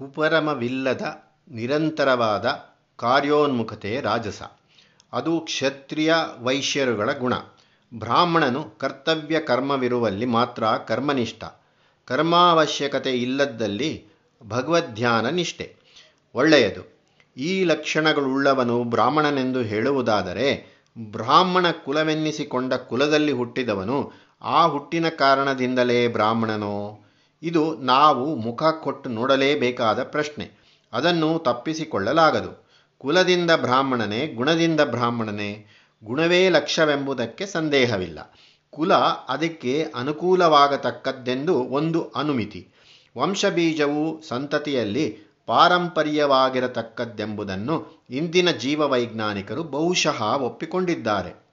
ಉಪರಮವಿಲ್ಲದ ನಿರಂತರವಾದ ಕಾರ್ಯೋನ್ಮುಖತೆ ರಾಜಸ. ಅದು ಕ್ಷತ್ರಿಯ ವೈಶ್ಯರುಗಳ ಗುಣ. ಬ್ರಾಹ್ಮಣನು ಕರ್ತವ್ಯ ಕರ್ಮವಿರುವಲ್ಲಿ ಮಾತ್ರ ಕರ್ಮನಿಷ್ಠ. ಕರ್ಮಾವಶ್ಯಕತೆ ಇಲ್ಲದ್ದಲ್ಲಿ ಭಗವದ್ಧ್ಯಾನ ನಿಷ್ಠೆ. ಒಳ್ಳೆಯದು. ಈ ಲಕ್ಷಣಗಳುಳ್ಳವನು ಬ್ರಾಹ್ಮಣನೆಂದು ಹೇಳುವುದಾದರೆ, ಬ್ರಾಹ್ಮಣ ಕುಲವೆನ್ನಿಸಿಕೊಂಡ ಕುಲದಲ್ಲಿ ಹುಟ್ಟಿದವನು ಆ ಹುಟ್ಟಿನ ಕಾರಣದಿಂದಲೇ ಬ್ರಾಹ್ಮಣನೋ? ಇದು ನಾವು ಮುಖ ಕೊಟ್ಟು ನೋಡಲೇಬೇಕಾದ ಪ್ರಶ್ನೆ. ಅದನ್ನು ತಪ್ಪಿಸಿಕೊಳ್ಳಲಾಗದು. ಕುಲದಿಂದ ಬ್ರಾಹ್ಮಣನೇ ಗುಣದಿಂದ ಬ್ರಾಹ್ಮಣನೇ ಗುಣವೇ ಲಕ್ಷ್ಯವೆಂಬುದಕ್ಕೆ ಸಂದೇಹವಿಲ್ಲ. ಕುಲ ಅದಕ್ಕೆ ಅನುಕೂಲವಾಗತಕ್ಕದ್ದೆಂದು ಒಂದು ಅನುಮಿತಿ. ವಂಶಬೀಜವು ಸಂತತಿಯಲ್ಲಿ ಪಾರಂಪರ್ಯವಾಗಿರತಕ್ಕದ್ದೆಂಬುದನ್ನು ಇಂದಿನ ಜೀವವೈಜ್ಞಾನಿಕರು ಬಹುಶಃ ಒಪ್ಪಿಕೊಂಡಿದ್ದಾರೆ.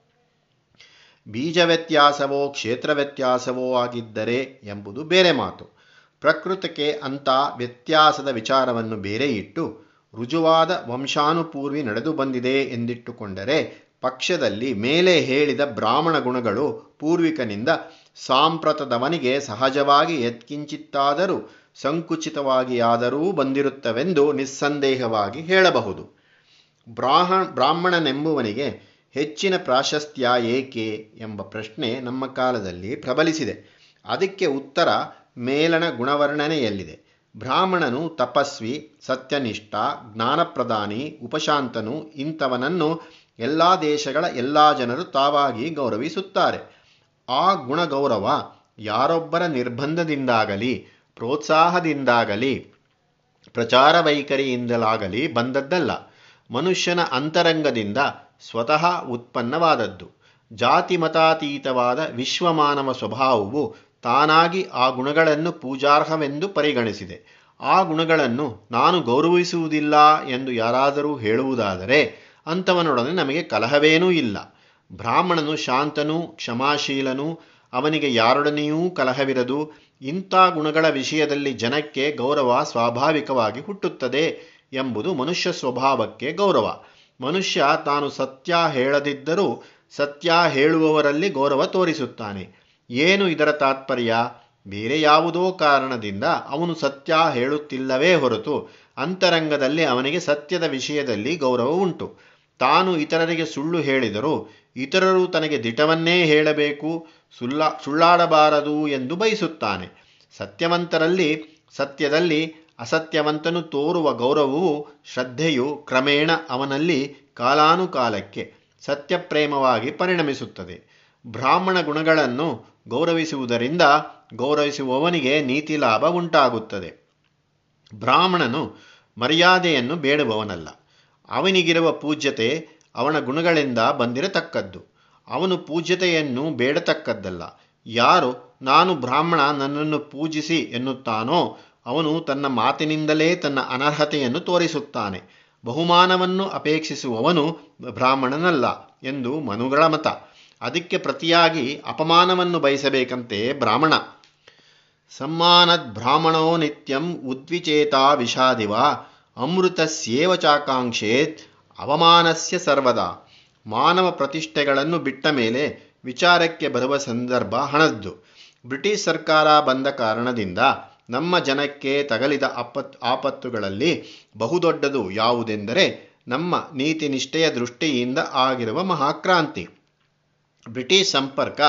ಬೀಜ ವ್ಯತ್ಯಾಸವೋ ಕ್ಷೇತ್ರ ವ್ಯತ್ಯಾಸವೋ ಆಗಿದ್ದರೆ ಎಂಬುದು ಬೇರೆ ಮಾತು. ಪ್ರಕೃತಕ್ಕೆ ಅಂಥ ವ್ಯತ್ಯಾಸದ ವಿಚಾರವನ್ನು ಬೇರೆ ಇಟ್ಟು ರುಜುವಾದ ವಂಶಾನುಪೂರ್ವಿ ನಡೆದು ಬಂದಿದೆ ಎಂದಿಟ್ಟುಕೊಂಡರೆ ಪಕ್ಷದಲ್ಲಿ ಮೇಲೆ ಹೇಳಿದ ಬ್ರಾಹ್ಮಣ ಗುಣಗಳು ಪೂರ್ವಿಕನಿಂದ ಸಾಂಪ್ರತದವನಿಗೆ ಸಹಜವಾಗಿ ಯತ್ಕಿಂಚಿತ್ತಾದರೂ ಸಂಕುಚಿತವಾಗಿಯಾದರೂ ಬಂದಿರುತ್ತವೆಂದು ನಿಸ್ಸಂದೇಹವಾಗಿ ಹೇಳಬಹುದು. ಬ್ರಾಹ್ಮ ಬ್ರಾಹ್ಮಣನೆಂಬುವನಿಗೆ ಹೆಚ್ಚಿನ ಪ್ರಾಶಸ್ತ್ಯ ಏಕೆ ಎಂಬ ಪ್ರಶ್ನೆ ನಮ್ಮ ಕಾಲದಲ್ಲಿ ಪ್ರಬಲಿಸಿದೆ. ಅದಕ್ಕೆ ಉತ್ತರ ಮೇಲಣ ಗುಣವರ್ಣನೆಯಲ್ಲಿದೆ. ಬ್ರಾಹ್ಮಣನು ತಪಸ್ವಿ, ಸತ್ಯನಿಷ್ಠ, ಜ್ಞಾನಪ್ರಧಾನಿ, ಉಪಶಾಂತನು ಇಂಥವನನ್ನು ಎಲ್ಲ ದೇಶಗಳ ಎಲ್ಲ ಜನರು ತಾವಾಗಿ ಗೌರವಿಸುತ್ತಾರೆ. ಆ ಗುಣಗೌರವ ಯಾರೊಬ್ಬರ ನಿರ್ಬಂಧದಿಂದಾಗಲಿ, ಪ್ರೋತ್ಸಾಹದಿಂದಾಗಲಿ, ಪ್ರಚಾರ ವೈಖರಿಯಿಂದಲಾಗಲಿ ಬಂದದ್ದಲ್ಲ. ಮನುಷ್ಯನ ಅಂತರಂಗದಿಂದ ಸ್ವತಃ ಉತ್ಪನ್ನವಾದದ್ದು. ಜಾತಿ ಮತಾತೀತವಾದ ವಿಶ್ವಮಾನವ ಸ್ವಭಾವವು ತಾನಾಗಿ ಆ ಗುಣಗಳನ್ನು ಪೂಜಾರ್ಹವೆಂದು ಪರಿಗಣಿಸಿದೆ. ಆ ಗುಣಗಳನ್ನು ನಾನು ಗೌರವಿಸುವುದಿಲ್ಲ ಎಂದು ಯಾರಾದರೂ ಹೇಳುವುದಾದರೆ ಅಂಥವನೊಡನೆ ನಮಗೆ ಕಲಹವೇನೂ ಇಲ್ಲ. ಬ್ರಾಹ್ಮಣನು ಶಾಂತನೂ, ಕ್ಷಮಾಶೀಲನೂ, ಅವನಿಗೆ ಯಾರೊಡನೆಯೂ ಕಲಹವಿರದು. ಇಂಥ ಗುಣಗಳ ವಿಷಯದಲ್ಲಿ ಜನಕ್ಕೆ ಗೌರವ ಸ್ವಾಭಾವಿಕವಾಗಿ ಹುಟ್ಟುತ್ತದೆ ಎಂಬುದು ಮನುಷ್ಯ ಸ್ವಭಾವಕ್ಕೆ ಗೌರವ. ಮನುಷ್ಯ ತಾನು ಸತ್ಯ ಹೇಳದಿದ್ದರೂ ಸತ್ಯ ಹೇಳುವವರಲ್ಲಿ ಗೌರವ ತೋರಿಸುತ್ತಾನೆ. ಏನು ಇದರ ತಾತ್ಪರ್ಯ? ಬೇರೆ ಯಾವುದೋ ಕಾರಣದಿಂದ ಅವನು ಸತ್ಯ ಹೇಳುತ್ತಿಲ್ಲವೇ ಹೊರತು ಅಂತರಂಗದಲ್ಲಿ ಅವನಿಗೆ ಸತ್ಯದ ವಿಷಯದಲ್ಲಿ ಗೌರವ ಉಂಟು. ತಾನು ಇತರರಿಗೆ ಸುಳ್ಳು ಹೇಳಿದರೂ ಇತರರು ತನಗೆ ದಿಟವನ್ನೇ ಹೇಳಬೇಕು, ಸುಳ್ಳ, ಸುಳ್ಳಾಡಬಾರದು ಎಂದು ಬಯಸುತ್ತಾನೆ. ಸತ್ಯವಂತರಲ್ಲಿ, ಸತ್ಯದಲ್ಲಿ ಅಸತ್ಯವಂತನು ತೋರುವ ಗೌರವವು ಶ್ರದ್ಧೆಯು ಕ್ರಮೇಣ ಅವನಲ್ಲಿ ಕಾಲಾನುಕಾಲಕ್ಕೆ ಸತ್ಯಪ್ರೇಮವಾಗಿ ಪರಿಣಮಿಸುತ್ತದೆ. ಬ್ರಾಹ್ಮಣ ಗುಣಗಳನ್ನು ಗೌರವಿಸುವುದರಿಂದ ಗೌರವಿಸುವವನಿಗೆ ನೀತಿ ಲಾಭ ಉಂಟಾಗುತ್ತದೆ. ಬ್ರಾಹ್ಮಣನು ಮರ್ಯಾದೆಯನ್ನು ಬೇಡುವವನಲ್ಲ. ಅವನಿಗಿರುವ ಪೂಜ್ಯತೆ ಅವನ ಗುಣಗಳಿಂದ ಬಂದಿರತಕ್ಕದ್ದು. ಅವನು ಪೂಜ್ಯತೆಯನ್ನು ಬೇಡತಕ್ಕದ್ದಲ್ಲ. ಯಾರು ನಾನು ಬ್ರಾಹ್ಮಣ ನನ್ನನ್ನು ಪೂಜಿಸಿ ಎನ್ನುತ್ತಾನೋ ಅವನು ತನ್ನ ಮಾತಿನಿಂದಲೇ ತನ್ನ ಅನರ್ಹತೆಯನ್ನು ತೋರಿಸುತ್ತಾನೆ. ಬಹುಮಾನವನ್ನು ಅಪೇಕ್ಷಿಸುವವನು ಬ್ರಾಹ್ಮಣನಲ್ಲ ಎಂದು ಮನುಗಳ ಮತ. ಅದಕ್ಕೆ ಪ್ರತಿಯಾಗಿ ಅಪಮಾನವನ್ನು ಬಯಸಬೇಕಂತೆ ಬ್ರಾಹ್ಮಣ. ಸಮ್ಮಾನದ್ ಬ್ರಾಹ್ಮಣೋ ನಿತ್ಯಂ ಉದ್ವಿಚೇತಾ ವಿಷಾದಿವ ಅಮೃತಸ್ಯೇವ ಚಾಕಾಂಕ್ಷೇತ್ ಅವಮಾನಸ್ಯ ಸರ್ವದಾ. ಮಾನವ ಪ್ರತಿಷ್ಠೆಗಳನ್ನು ಬಿಟ್ಟ ಮೇಲೆ ವಿಚಾರಕ್ಕೆ ಬರುವ ಸಂದರ್ಭ ಹಣದ್ದು. ಬ್ರಿಟಿಷ್ ಸರ್ಕಾರ ಬಂದ ಕಾರಣದಿಂದ ನಮ್ಮ ಜನಕ್ಕೆ ತಗಲಿದ ಆಪತ್ ಆಪತ್ತುಗಳಲ್ಲಿ ಬಹುದೊಡ್ಡದು ಯಾವುದೆಂದರೆ ನಮ್ಮ ನೀತಿ ನಿಷ್ಠೆಯ ದೃಷ್ಟಿಯಿಂದ ಆಗಿರುವ ಮಹಾಕ್ರಾಂತಿ. ಬ್ರಿಟಿಷ್ ಸಂಪರ್ಕ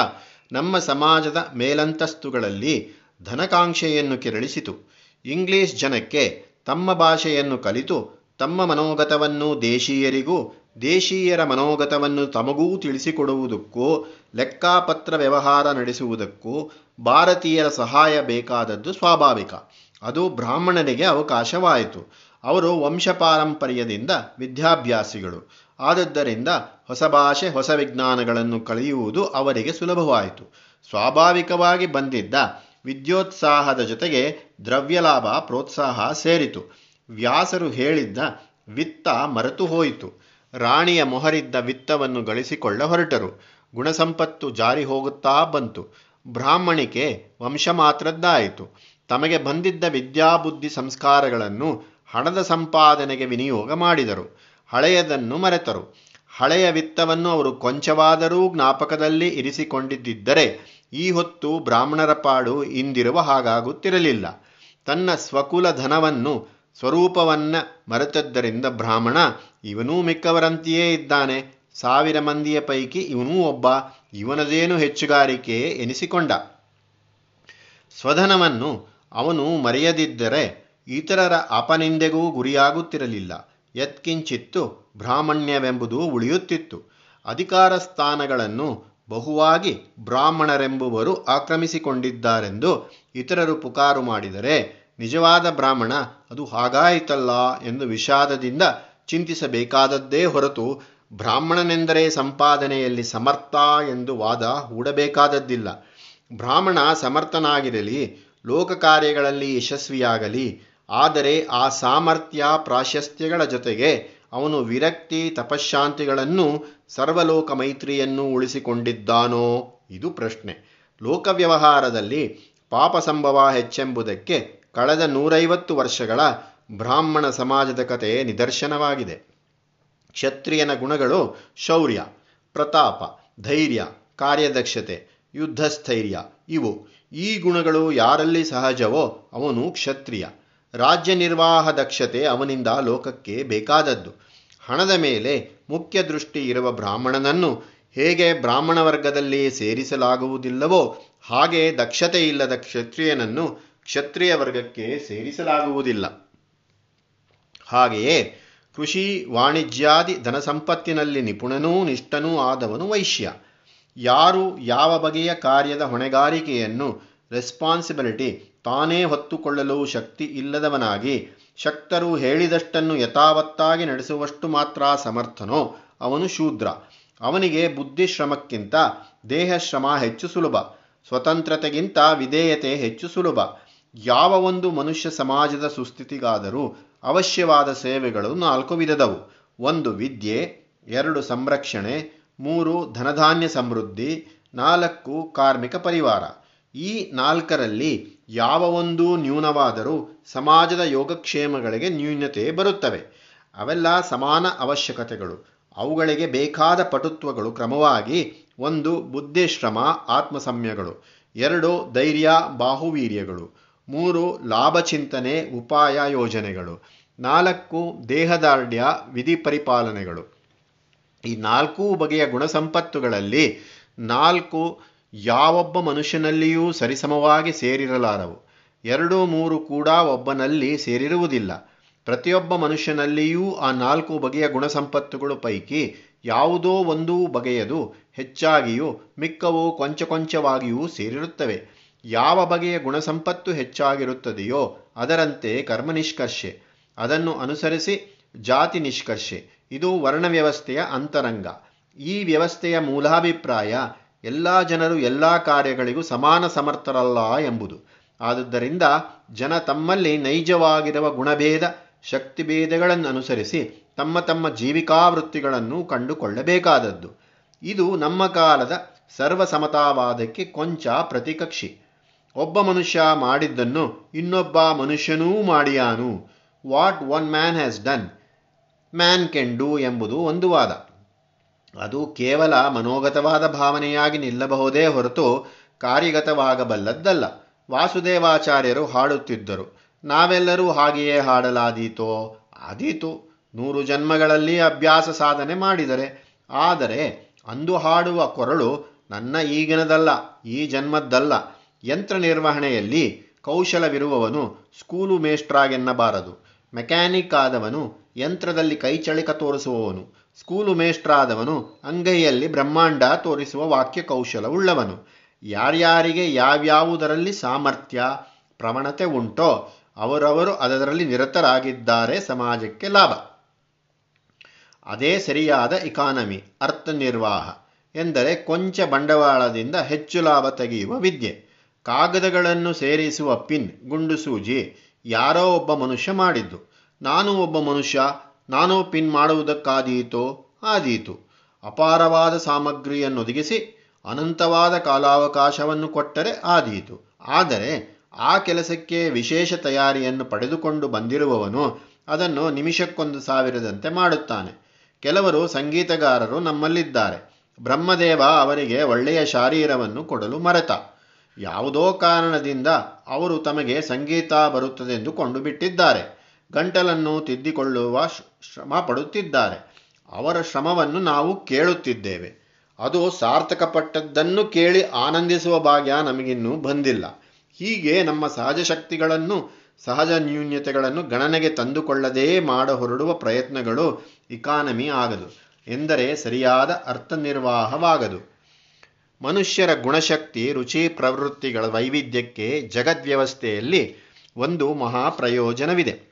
ನಮ್ಮ ಸಮಾಜದ ಮೇಲಂತಸ್ತುಗಳಲ್ಲಿ ಧನಕಾಂಕ್ಷೆಯನ್ನು ಕೆರಳಿಸಿತು. ಇಂಗ್ಲಿಷ್ ಜನಕ್ಕೆ ತಮ್ಮ ಭಾಷೆಯನ್ನು ಕಲಿತು, ತಮ್ಮ ಮನೋಗತವನ್ನು ದೇಶೀಯರಿಗೂ, ದೇಶೀಯರ ಮನೋಗತವನ್ನು ತಮಗೂ ತಿಳಿಸಿಕೊಡುವುದಕ್ಕೂ, ಲೆಕ್ಕಾಪತ್ರ ವ್ಯವಹಾರ ನಡೆಸುವುದಕ್ಕೂ ಭಾರತೀಯರ ಸಹಾಯ ಬೇಕಾದದ್ದು ಸ್ವಾಭಾವಿಕ. ಅದು ಬ್ರಾಹ್ಮಣರಿಗೆ ಅವಕಾಶವಾಯಿತು. ಅವರು ವಂಶಪಾರಂಪರ್ಯದಿಂದ ವಿದ್ಯಾಭ್ಯಾಸಿಗಳು. ಆದದ್ದರಿಂದ ಹೊಸ ಭಾಷೆ, ಹೊಸ ವಿಜ್ಞಾನಗಳನ್ನು ಕಲಿಯುವುದು ಅವರಿಗೆ ಸುಲಭವಾಯಿತು. ಸ್ವಾಭಾವಿಕವಾಗಿ ಬಂದಿದ್ದ ವಿದ್ಯೋತ್ಸಾಹದ ಜೊತೆಗೆ ದ್ರವ್ಯಲಾಭ, ಪ್ರೋತ್ಸಾಹ ಸೇರಿತು. ವ್ಯಾಸರು ಹೇಳಿದ್ದ ವಿತ್ತ ಮರೆತು ಹೋಯಿತು. ರಾಣಿಯ ಮೊಹರಿದ್ದ ವಿತ್ತವನ್ನು ಗಳಿಸಿಕೊಳ್ಳ ಹೊರಟರು. ಗುಣಸಂಪತ್ತು ಜಾರಿ ಹೋಗುತ್ತಾ ಬಂತು. ಬ್ರಾಹ್ಮಣಿಕೆ ವಂಶ ಮಾತ್ರದ್ದಾಯಿತು ತಮಗೆ ಬಂದಿದ್ದ ವಿದ್ಯಾಬುದ್ಧಿ ಸಂಸ್ಕಾರಗಳನ್ನು ಹಣದ ಸಂಪಾದನೆಗೆ ವಿನಿಯೋಗ ಮಾಡಿದರು. ಹಳೆಯದನ್ನು ಮರೆತರು. ಹಳೆಯ ವಿತ್ತವನ್ನು ಅವರು ಕೊಂಚವಾದರೂ ಜ್ಞಾಪಕದಲ್ಲಿ ಇರಿಸಿಕೊಂಡಿದ್ದರೆ ಈ ಹೊತ್ತು ಬ್ರಾಹ್ಮಣರ ಪಾಡು ಇಂದಿರುವ ಹಾಗಾಗುತ್ತಿರಲಿಲ್ಲ. ತನ್ನ ಸ್ವಕುಲ ಧನವನ್ನು ಸ್ವರೂಪವನ್ನ ಮರೆತದ್ದರಿಂದ ಬ್ರಾಹ್ಮಣ ಇವನೂ ಮಿಕ್ಕವರಂತೆಯೇ ಇದ್ದಾನೆ. ಸಾವಿರ ಮಂದಿಯ ಪೈಕಿ ಇವನೂ ಒಬ್ಬ, ಇವನದೇನು ಹೆಚ್ಚುಗಾರಿಕೆ ಎನಿಸಿಕೊಂಡ. ಸ್ವಧನವನ್ನು ಅವನು ಮರೆಯದಿದ್ದರೆ ಇತರರ ಅಪನಿಂದೆಗೂ ಗುರಿಯಾಗುತ್ತಿರಲಿಲ್ಲ. ಯತ್ಕಿಂಚಿತ್ತು ಬ್ರಾಹ್ಮಣ್ಯವೆಂಬುದು ಉಳಿಯುತ್ತಿತ್ತು. ಅಧಿಕಾರ ಸ್ಥಾನಗಳನ್ನು ಬಹುವಾಗಿ ಬ್ರಾಹ್ಮಣರೆಂಬುವರು ಆಕ್ರಮಿಸಿಕೊಂಡಿದ್ದಾರೆಂದು ಇತರರು ಪುಕಾರು ಮಾಡಿದರೆ, ನಿಜವಾದ ಬ್ರಾಹ್ಮಣ ಅದು ಹಾಗಾಯಿತಲ್ಲ ಎಂದು ವಿಷಾದದಿಂದ ಚಿಂತಿಸಬೇಕಾದದ್ದೇ ಹೊರತು ಬ್ರಾಹ್ಮಣನೆಂದರೆ ಸಂಪಾದನೆಯಲ್ಲಿ ಸಮರ್ಥ ಎಂದು ವಾದ ಹೂಡಬೇಕಾದದ್ದಿಲ್ಲ. ಬ್ರಾಹ್ಮಣ ಸಮರ್ಥನಾಗಿರಲಿ ಲೋಕ ಕಾರ್ಯಗಳಲ್ಲಿ ಯಶಸ್ವಿಯಾಗಲಿ ಆದರೆ ಆ ಸಾಮರ್ಥ್ಯ ಪ್ರಾಶಸ್ತ್ಯಗಳ ಜೊತೆಗೆ ಅವನು ವಿರಕ್ತಿ ತಪಶಾಂತಿಗಳನ್ನು ಸರ್ವಲೋಕ ಮೈತ್ರಿಯನ್ನು ಉಳಿಸಿಕೊಂಡಿದ್ದಾನೋ? ಇದು ಪ್ರಶ್ನೆ. ಲೋಕ ವ್ಯವಹಾರದಲ್ಲಿ ಪಾಪ ಸಂಭವ ಹೆಚ್ಚೆಂಬುದಕ್ಕೆ ಕಳೆದ ನೂರೈವತ್ತು ವರ್ಷಗಳ ಬ್ರಾಹ್ಮಣ ಸಮಾಜದ ಕತೆ ನಿದರ್ಶನವಾಗಿದೆ. ಕ್ಷತ್ರಿಯನ ಗುಣಗಳು ಶೌರ್ಯ, ಪ್ರತಾಪ, ಧೈರ್ಯ, ಕಾರ್ಯದಕ್ಷತೆ, ಯುದ್ಧಸ್ಥೈರ್ಯ ಇವು. ಈ ಗುಣಗಳು ಯಾರಲ್ಲಿ ಸಹಜವೋ ಅವನು ಕ್ಷತ್ರಿಯ. ರಾಜ್ಯ ನಿರ್ವಾಹ ದಕ್ಷತೆ ಅವನಿಂದ ಲೋಕಕ್ಕೆ ಬೇಕಾದದ್ದು. ಹಣದ ಮೇಲೆ ಮುಖ್ಯ ದೃಷ್ಟಿ ಇರುವ ಬ್ರಾಹ್ಮಣನನ್ನು ಹೇಗೆ ಬ್ರಾಹ್ಮಣ ವರ್ಗದಲ್ಲಿ ಸೇರಿಸಲಾಗುವುದಿಲ್ಲವೋ ಹಾಗೆ ದಕ್ಷತೆ ಇಲ್ಲದ ಕ್ಷತ್ರಿಯನನ್ನು ಕ್ಷತ್ರಿಯ ವರ್ಗಕ್ಕೆ ಸೇರಿಸಲಾಗುವುದಿಲ್ಲ. ಹಾಗೆಯೇ ಕೃಷಿ, ವಾಣಿಜ್ಯಾದಿ ಧನಸಂಪತ್ತಿನಲ್ಲಿ ನಿಪುಣನೂ ನಿಷ್ಠನೂ ಆದವನು ವೈಶ್ಯ. ಯಾರು ಯಾವ ಬಗೆಯ ಕಾರ್ಯದ ಹೊಣೆಗಾರಿಕೆಯನ್ನು ರೆಸ್ಪಾನ್ಸಿಬಿಲಿಟಿ ತಾನೇ ಹೊತ್ತುಕೊಳ್ಳಲು ಶಕ್ತಿ ಇಲ್ಲದವನಾಗಿ ಶಕ್ತರು ಹೇಳಿದಷ್ಟನ್ನು ಯಥಾವತ್ತಾಗಿ ನಡೆಸುವಷ್ಟು ಮಾತ್ರ ಸಮರ್ಥನೋ? ಅವನು ಶೂದ್ರ. ಅವನಿಗೆ ಬುದ್ಧಿಶ್ರಮಕ್ಕಿಂತ ದೇಹಶ್ರಮ ಹೆಚ್ಚು ಸುಲಭ. ಸ್ವತಂತ್ರತೆಗಿಂತ ವಿಧೇಯತೆ ಹೆಚ್ಚು ಸುಲಭ. ಯಾವ ಒಂದು ಮನುಷ್ಯ ಸಮಾಜದ ಸುಸ್ಥಿತಿಗಾದರೂ ಅವಶ್ಯವಾದ ಸೇವೆಗಳು ನಾಲ್ಕು ವಿಧದವು. ಒಂದು ವಿದ್ಯೆ, ಎರಡು ಸಂರಕ್ಷಣೆ, ಮೂರು ಧನಧಾನ್ಯ ಸಮೃದ್ಧಿ, ನಾಲ್ಕು ಕಾರ್ಮಿಕ ಪರಿವಾರ. ಈ ನಾಲ್ಕರಲ್ಲಿ ಯಾವ ಒಂದೂ ನ್ಯೂನವಾದರೂ ಸಮಾಜದ ಯೋಗಕ್ಷೇಮಗಳಿಗೆ ನ್ಯೂನತೆ ಬರುತ್ತವೆ. ಅವೆಲ್ಲ ಸಮಾನ ಅವಶ್ಯಕತೆಗಳು. ಅವುಗಳಿಗೆ ಬೇಕಾದ ಪಟುತ್ವಗಳು ಕ್ರಮವಾಗಿ ಒಂದು ಬುದ್ಧಿಶ್ರಮ ಆತ್ಮಸಮ್ಯಗಳು ಎರಡು ಧೈರ್ಯ, ಬಾಹುವೀರ್ಯಗಳು. ಮೂರು ಲಾಭಚಿಂತನೆ ಉಪಾಯ ಯೋಜನೆಗಳು. ನಾಲ್ಕು ದೇಹದಾರ್ಢ್ಯ ವಿಧಿ ಪರಿಪಾಲನೆಗಳು. ಈ ನಾಲ್ಕೂ ಬಗೆಯ ಗುಣಸಂಪತ್ತುಗಳಲ್ಲಿ ನಾಲ್ಕು ಯಾವೊಬ್ಬ ಮನುಷ್ಯನಲ್ಲಿಯೂ ಸರಿಸಮವಾಗಿ ಸೇರಿರಲಾರವು. ಎರಡು ಮೂರು ಕೂಡ ಒಬ್ಬನಲ್ಲಿ ಸೇರಿರುವುದಿಲ್ಲ. ಪ್ರತಿಯೊಬ್ಬ ಮನುಷ್ಯನಲ್ಲಿಯೂ ಆ ನಾಲ್ಕು ಬಗೆಯ ಗುಣಸಂಪತ್ತುಗಳು ಪೈಕಿ ಯಾವುದೋ ಒಂದು ಬಗೆಯದು, ಹೆಚ್ಚಾಗಿಯೂ ಮಿಕ್ಕವು ಕೊಂಚ ಕೊಂಚವಾಗಿಯೂ ಸೇರಿರುತ್ತವೆ. ಯಾವ ಬಗೆಯ ಗುಣಸಂಪತ್ತು ಹೆಚ್ಚಾಗಿರುತ್ತದೆಯೋ ಅದರಂತೆ ಕರ್ಮ ನಿಷ್ಕರ್ಷೆ ಅದನ್ನು ಅನುಸರಿಸಿ ಜಾತಿ ನಿಷ್ಕರ್ಷೆ. ಇದು ವರ್ಣ ವ್ಯವಸ್ಥೆಯ ಅಂತರಂಗ. ಈ ವ್ಯವಸ್ಥೆಯ ಮೂಲಾಭಿಪ್ರಾಯ ಎಲ್ಲ ಜನರು ಎಲ್ಲ ಕಾರ್ಯಗಳಿಗೂ ಸಮಾನ ಸಮರ್ಥರಲ್ಲ ಎಂಬುದು. ಆದುದರಿಂದ ಜನ ತಮ್ಮಲ್ಲಿ ನೈಜವಾಗಿರುವ ಗುಣಭೇದ ಶಕ್ತಿಭೇದಗಳನ್ನು ಅನುಸರಿಸಿ ತಮ್ಮ ತಮ್ಮ ಜೀವಿಕಾವೃತ್ತಿಗಳನ್ನು ಕಂಡುಕೊಳ್ಳಬೇಕಾದದ್ದು. ಇದು ನಮ್ಮ ಕಾಲದ ಸರ್ವಸಮತಾವಾದಕ್ಕೆ ಕೊಂಚ ಪ್ರತಿಕಕ್ಷಿ. ಒಬ್ಬ ಮನುಷ್ಯ ಮಾಡಿದ್ದನ್ನು ಇನ್ನೊಬ್ಬ ಮನುಷ್ಯನೂ ಮಾಡಿಯಾನು. What one man has done man can do ಎಂಬುದು ಒಂದು ವಾದ. ಅದು ಕೇವಲ ಮನೋಗತವಾದ ಭಾವನೆಯಾಗಿ ನಿಲ್ಲಬಹುದೇ ಹೊರತು ಕಾರ್ಯಗತವಾಗಬಲ್ಲದ್ದಲ್ಲ. ವಾಸುದೇವಾಚಾರ್ಯರು ಹಾಡುತ್ತಿದ್ದರು. ನಾವೆಲ್ಲರೂ ಹಾಗೆಯೇ ಹಾಡಲಾದೀತೋ? ಆದೀತು. ನೂರು ಜನ್ಮಗಳಲ್ಲಿ ಅಭ್ಯಾಸ ಸಾಧನೆ ಮಾಡಿದರೆ. ಆದರೆ ಅಂದು ಹಾಡುವ ಕೊರಳು ನನ್ನ ಈಗಿನದಲ್ಲ, ಈ ಜನ್ಮದ್ದಲ್ಲ. ಯಂತ್ರ ನಿರ್ವಹಣೆಯಲ್ಲಿ ಕೌಶಲವಿರುವವನು ಸ್ಕೂಲು ಮೇಷ್ಟ್ರಾಗೆನ್ನಬಾರದು. ಮೆಕ್ಯಾನಿಕ್ ಆದವನು ಯಂತ್ರದಲ್ಲಿ ಕೈಚಳಿಕ ತೋರಿಸುವವನು. ಸ್ಕೂಲು ಮೇಷ್ಟ್ರಾದವನು, ಅಂಗೈಯಲ್ಲಿ ಬ್ರಹ್ಮಾಂಡ ತೋರಿಸುವ ವಾಕ್ಯ ಕೌಶಲವುಳ್ಳವನು ಯಾರ್ಯಾರಿಗೆ ಯಾವ್ಯಾವುದರಲ್ಲಿ ಸಾಮರ್ಥ್ಯ, ಪ್ರವಣತೆ ಉಂಟೋ, ಅವರವರು ಅದರಲ್ಲಿ ನಿರತರಾಗಿದ್ದಾರೆ ಸಮಾಜಕ್ಕೆ ಲಾಭ. ಅದೇ ಸರಿಯಾದ ಇಕಾನಮಿ ಅರ್ಥ ನಿರ್ವಾಹ ಎಂದರೆ ಕೊಂಚ ಬಂಡವಾಳದಿಂದ ಹೆಚ್ಚು ಲಾಭ ತೆಗೆಯುವ ವಿದ್ಯೆ. ಕಾಗದಗಳನ್ನು ಸೇರಿಸುವ ಪಿನ್, ಗುಂಡು ಸೂಜಿ ಯಾರೋ ಒಬ್ಬ ಮನುಷ್ಯ ಮಾಡಿದ್ದು. ನಾನು ಒಬ್ಬ ಮನುಷ್ಯ ನಾನು ಪಿನ್ ಮಾಡುವುದಕ್ಕಾದೀತೋ ಆದೀತು. ಅಪಾರವಾದ ಸಾಮಗ್ರಿಯನ್ನು ಒದಗಿಸಿ ಅನಂತವಾದ ಕಾಲಾವಕಾಶವನ್ನು ಕೊಟ್ಟರೆ ಆದೀತು. ಆದರೆ ಆ ಕೆಲಸಕ್ಕೆ ವಿಶೇಷ ತಯಾರಿಯನ್ನು ಪಡೆದುಕೊಂಡು ಬಂದಿರುವವನು ಅದನ್ನು ನಿಮಿಷಕ್ಕೊಂದು ಸಾವಿರದಂತೆ ಮಾಡುತ್ತಾನೆ. ಕೆಲವರು ಸಂಗೀತಗಾರರು ನಮ್ಮಲ್ಲಿದ್ದಾರೆ. ಬ್ರಹ್ಮದೇವ ಅವರಿಗೆ ಒಳ್ಳೆಯ ಶಾರೀರವನ್ನು ಕೊಡಲು ಮರೆತ. ಯಾವುದೋ ಕಾರಣದಿಂದ ಅವರು ತಮಗೆ ಸಂಗೀತ ಬರುತ್ತದೆಂದು ಕೊಂಡು ಬಿಟ್ಟಿದ್ದಾರೆ ಗಂಟಲನ್ನು ತಿದ್ದಿಕೊಳ್ಳುವ ಶ್ರಮ ಪಡುತ್ತಿದ್ದಾರೆ. ಅವರ ಶ್ರಮವನ್ನು ನಾವು ಕೇಳುತ್ತಿದ್ದೇವೆ. ಅದು ಸಾರ್ಥಕಪಟ್ಟದ್ದನ್ನು ಕೇಳಿ ಆನಂದಿಸುವ ಭಾಗ್ಯ ನಮಗಿನ್ನೂ ಬಂದಿಲ್ಲ. ಹೀಗೆ ನಮ್ಮ ಸಹಜ ಶಕ್ತಿಗಳನ್ನು, ಸಹಜ ನ್ಯೂನ್ಯತೆಗಳನ್ನು ಗಣನೆಗೆ ತಂದುಕೊಳ್ಳದೇ ಮಾಡ ಹೊರಡುವ ಪ್ರಯತ್ನಗಳು ಇಕಾನಮಿ ಆಗದು, ಎಂದರೆ ಸರಿಯಾದ ಅರ್ಥ ನಿರ್ವಾಹವಾಗದು ಮನುಷ್ಯರ ಗುಣಶಕ್ತಿ, ರುಚಿ, ಪ್ರವೃತ್ತಿಗಳ ವೈವಿಧ್ಯಕ್ಕೆ ಜಗದ್ವ್ಯವಸ್ಥೆಯಲ್ಲಿ ಒಂದು ಮಹಾ ಪ್ರಯೋಜನವಿದೆ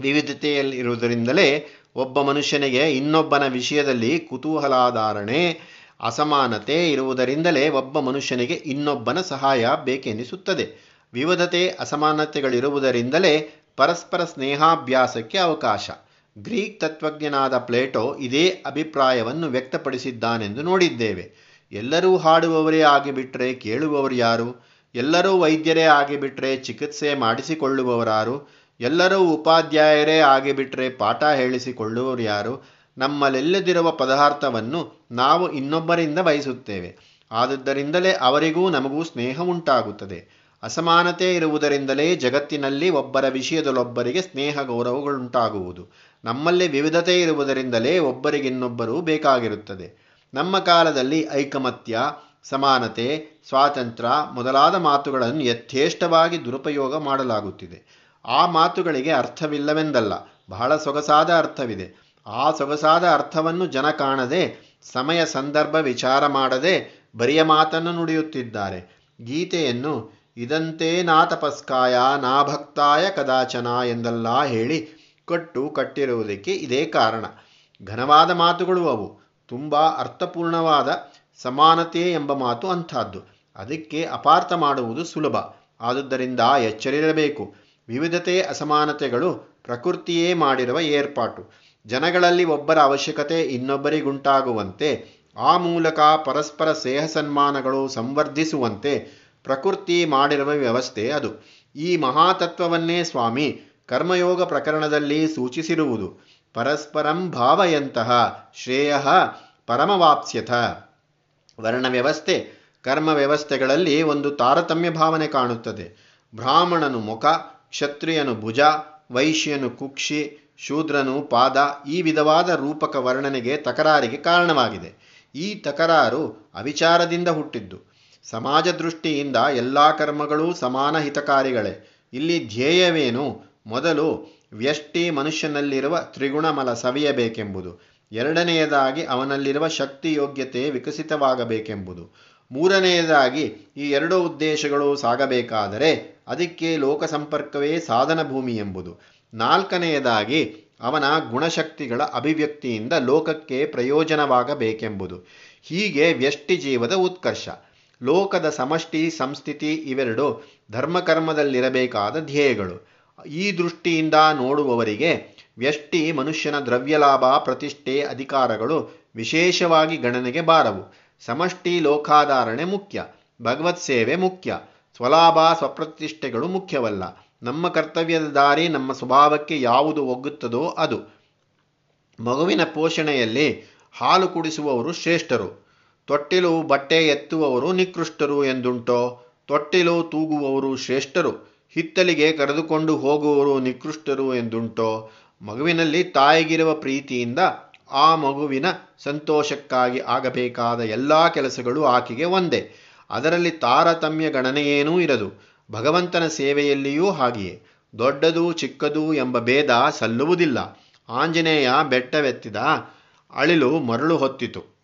ವಿವಿಧತೆಯಲ್ಲಿರುವುದರಿಂದಲೇ ಒಬ್ಬ ಮನುಷ್ಯನಿಗೆ ಇನ್ನೊಬ್ಬನ ವಿಷಯದಲ್ಲಿ ಕುತೂಹಲಾಧಾರಣೆ, ಅಸಮಾನತೆ ಇರುವುದರಿಂದಲೇ ಒಬ್ಬ ಮನುಷ್ಯನಿಗೆ ಇನ್ನೊಬ್ಬನ ಸಹಾಯ ಬೇಕೆನಿಸುತ್ತದೆ. ವಿವಿಧತೆ, ಅಸಮಾನತೆಗಳಿರುವುದರಿಂದಲೇ ಪರಸ್ಪರ ಸ್ನೇಹಾಭ್ಯಾಸಕ್ಕೆ ಅವಕಾಶ. ಗ್ರೀಕ್ ತತ್ವಜ್ಞನಾದ ಪ್ಲೇಟೋ ಇದೇ ಅಭಿಪ್ರಾಯವನ್ನು ವ್ಯಕ್ತಪಡಿಸಿದ್ದಾನೆಂದು ನೋಡಿದ್ದೇವೆ. ಎಲ್ಲರೂ ಹಾಡುವವರೇ ಆಗಿಬಿಟ್ರೆ ಕೇಳುವವರು ಯಾರು? ಎಲ್ಲರೂ ವೈದ್ಯರೇ ಆಗಿಬಿಟ್ರೆ ಚಿಕಿತ್ಸೆ ಮಾಡಿಸಿಕೊಳ್ಳುವವರಾರು? ಎಲ್ಲರೂ ಉಪಾಧ್ಯಾಯರೇ ಆಗಿಬಿಟ್ರೆ ಪಾಠ ಹೇಳಿಸಿಕೊಳ್ಳುವರು ಯಾರು? ನಮ್ಮಲ್ಲೆಲ್ಲದಿರುವ ಪದಾರ್ಥವನ್ನು ನಾವು ಇನ್ನೊಬ್ಬರಿಂದ ಬಯಸುತ್ತೇವೆ. ಆದುದರಿಂದಲೇ ಅವರಿಗೂ ನಮಗೂ ಸ್ನೇಹ ಉಂಟಾಗುತ್ತದೆ ಅಸಮಾನತೆ ಇರುವುದರಿಂದಲೇ ಜಗತ್ತಿನಲ್ಲಿ ಒಬ್ಬರ ವಿಷಯದಲ್ಲೊಬ್ಬರಿಗೆ ಸ್ನೇಹ ಗೌರವಗಳುಂಟಾಗುವುದು ನಮ್ಮಲ್ಲಿ ವಿವಿಧತೆ ಇರುವುದರಿಂದಲೇ ಒಬ್ಬರಿಗಿನ್ನೊಬ್ಬರು ಬೇಕಾಗಿರುತ್ತದೆ. ನಮ್ಮ ಕಾಲದಲ್ಲಿ ಐಕಮತ್ಯ, ಸಮಾನತೆ, ಸ್ವಾತಂತ್ರ್ಯ ಮೊದಲಾದ ಮಾತುಗಳನ್ನು ಯಥೇಷ್ಟವಾಗಿ ದುರುಪಯೋಗ ಮಾಡಲಾಗುತ್ತಿದೆ. ಆ ಮಾತುಗಳಿಗೆ ಅರ್ಥವಿಲ್ಲವೆಂದಲ್ಲ. ಬಹಳ ಸೊಗಸಾದ ಅರ್ಥವಿದೆ. ಆ ಸೊಗಸಾದ ಅರ್ಥವನ್ನು ಜನ ಕಾಣದೆ, ಸಮಯ ಸಂದರ್ಭ ವಿಚಾರ ಮಾಡದೆ ಬರಿಯ ಮಾತನ್ನು ನುಡಿಯುತ್ತಿದ್ದಾರೆ. ಗೀತೆಯನ್ನು, ಇದಂತೆ ನಾ ತಪಸ್ಕಾಯ, ನಾ ಭಕ್ತಾಯ ಕದಾಚನ ಎಂದೆಲ್ಲ ಹೇಳಿ ಕಟ್ಟು ಕಟ್ಟಿರುವುದಕ್ಕೆ ಇದೇ ಕಾರಣ. ಘನವಾದ ಮಾತುಗಳು ಅವು. ತುಂಬ ಅರ್ಥಪೂರ್ಣವಾದ ಸಮಾನತೆ ಎಂಬ ಮಾತು ಅಂಥದ್ದು. ಅದಕ್ಕೆ ಅಪಾರ್ಥ ಮಾಡುವುದು ಸುಲಭ. ಆದುದರಿಂದ ಎಚ್ಚರಿರಬೇಕು. ವಿವಿಧತೆ, ಅಸಮಾನತೆಗಳು ಪ್ರಕೃತಿಯೇ ಮಾಡಿರುವ ಏರ್ಪಾಟು. ಜನಗಳಲ್ಲಿ ಒಬ್ಬರ ಅವಶ್ಯಕತೆ ಇನ್ನೊಬ್ಬರಿಗುಂಟಾಗುವಂತೆ, ಆ ಮೂಲಕ ಪರಸ್ಪರ ಸ್ನೇಹ ಸನ್ಮಾನಗಳು ಸಂವರ್ಧಿಸುವಂತೆ ಪ್ರಕೃತಿ ಮಾಡಿರುವ ವ್ಯವಸ್ಥೆ ಅದು. ಈ ಮಹಾತತ್ವವನ್ನೇ ಸ್ವಾಮಿ ಕರ್ಮಯೋಗ ಪ್ರಕರಣದಲ್ಲಿ ಸೂಚಿಸಿರುವುದು. ಪರಸ್ಪರಂ ಭಾವಯಂತಹ ಶ್ರೇಯ ಪರಮವಾಪ್ಸ್ಯಥ. ವರ್ಣ ವ್ಯವಸ್ಥೆ, ಕರ್ಮ ವ್ಯವಸ್ಥೆಗಳಲ್ಲಿ ಒಂದು ತಾರತಮ್ಯ ಭಾವನೆ ಕಾಣುತ್ತದೆ. ಬ್ರಾಹ್ಮಣನು ಮುಖ ಕ್ಷತ್ರಿಯನು ಭುಜ, ವೈಶ್ಯನು ಕುಕ್ಷಿ, ಶೂದ್ರನು ಪಾದ ಈ ವಿಧವಾದ ರೂಪಕ ವರ್ಣನೆಗೆ ತಕರಾರಿಗೆ ಕಾರಣವಾಗಿದೆ. ಈ ತಕರಾರು ಅವಿಚಾರದಿಂದ ಹುಟ್ಟಿದ್ದು. ಸಮಾಜ ದೃಷ್ಟಿಯಿಂದ ಎಲ್ಲ ಕರ್ಮಗಳೂ ಸಮಾನ ಹಿತಕಾರಿಗಳೇ. ಇಲ್ಲಿ ಧ್ಯೇಯವೇನು? ಮೊದಲು ವ್ಯಷ್ಟಿ ಮನುಷ್ಯನಲ್ಲಿರುವ ತ್ರಿಗುಣಮಲ ಸವಿಯಬೇಕೆಂಬುದು. ಎರಡನೆಯದಾಗಿ ಅವನಲ್ಲಿರುವ ಶಕ್ತಿ ಯೋಗ್ಯತೆ ವಿಕಸಿತವಾಗಬೇಕೆಂಬುದು. ಮೂರನೆಯದಾಗಿ ಈ ಎರಡು ಉದ್ದೇಶಗಳು ಸಾಗಬೇಕಾದರೆ ಅದಕ್ಕೆ ಲೋಕ ಸಂಪರ್ಕವೇ ಸಾಧನ ಭೂಮಿ ಎಂಬುದು. ನಾಲ್ಕನೆಯದಾಗಿ, ಅವನ ಗುಣಶಕ್ತಿಗಳ ಅಭಿವ್ಯಕ್ತಿಯಿಂದ ಲೋಕಕ್ಕೆ ಪ್ರಯೋಜನವಾಗಬೇಕೆಂಬುದು. ಹೀಗೆ ವ್ಯಷ್ಟಿ ಜೀವದ ಉತ್ಕರ್ಷ. ಲೋಕದ ಸಮಷ್ಟಿ, ಸಂಸ್ಥಿತಿ ಇವೆರಡು ಧರ್ಮಕರ್ಮದಲ್ಲಿರಬೇಕಾದ ಧ್ಯೇಯಗಳು. ಈ ದೃಷ್ಟಿಯಿಂದ ನೋಡುವವರಿಗೆ ವ್ಯಷ್ಟಿ ಮನುಷ್ಯನ ದ್ರವ್ಯಲಾಭ, ಪ್ರತಿಷ್ಠೆ, ಅಧಿಕಾರಗಳು ವಿಶೇಷವಾಗಿ ಗಣನೆಗೆ ಬಾರವು. ಸಮಷ್ಟಿ ಲೋಕಾಧಾರಣೆ ಮುಖ್ಯ. ಭಗವತ್ ಸೇವೆ ಮುಖ್ಯ. ಸ್ವಲಾಭ, ಸ್ವಪ್ರತಿಷ್ಠೆಗಳು ಮುಖ್ಯವಲ್ಲ. ನಮ್ಮ ಕರ್ತವ್ಯದ ದಾರಿ, ನಮ್ಮ ಸ್ವಭಾವಕ್ಕೆ ಯಾವುದು ಒಗ್ಗುತ್ತದೋ ಅದು. ಮಗುವಿನ ಪೋಷಣೆಯಲ್ಲಿ ಹಾಲು ಕುಡಿಸುವವರು ಶ್ರೇಷ್ಠರು. ತೊಟ್ಟಿಲು ಬಟ್ಟೆ ಎತ್ತುವವರು ನಿಕೃಷ್ಟರು ಎಂದುಂಟೋ? ತೊಟ್ಟಿಲು ತೂಗುವವರು ಶ್ರೇಷ್ಠರು. ಹಿತ್ತಲಿಗೆ ಕರೆದುಕೊಂಡು ಹೋಗುವವರು ನಿಕೃಷ್ಟರು ಎಂದುಂಟೋ? ಮಗುವಿನಲ್ಲಿ ತಾಯಿಗಿರುವ ಪ್ರೀತಿಯಿಂದ ಆ ಮಗುವಿನ ಸಂತೋಷಕ್ಕಾಗಿ ಆಗಬೇಕಾದ ಎಲ್ಲ ಕೆಲಸಗಳು ಆಕೆಗೆ ಒಂದೇ. ಅದರಲ್ಲಿ ತಾರತಮ್ಯ ಗಣನೆಯೇನೂ ಇರದು. ಭಗವಂತನ ಸೇವೆಯಲ್ಲಿಯೂ ಹಾಗೆಯೇ. ದೊಡ್ಡದು ಚಿಕ್ಕದು ಎಂಬ ಭೇದ ಸಲ್ಲುವುದಿಲ್ಲ. ಆಂಜನೇಯ ಬೆಟ್ಟವೆತ್ತಿದ ಅಳಿಲು ಮರಳು ಹೊತ್ತಿತು.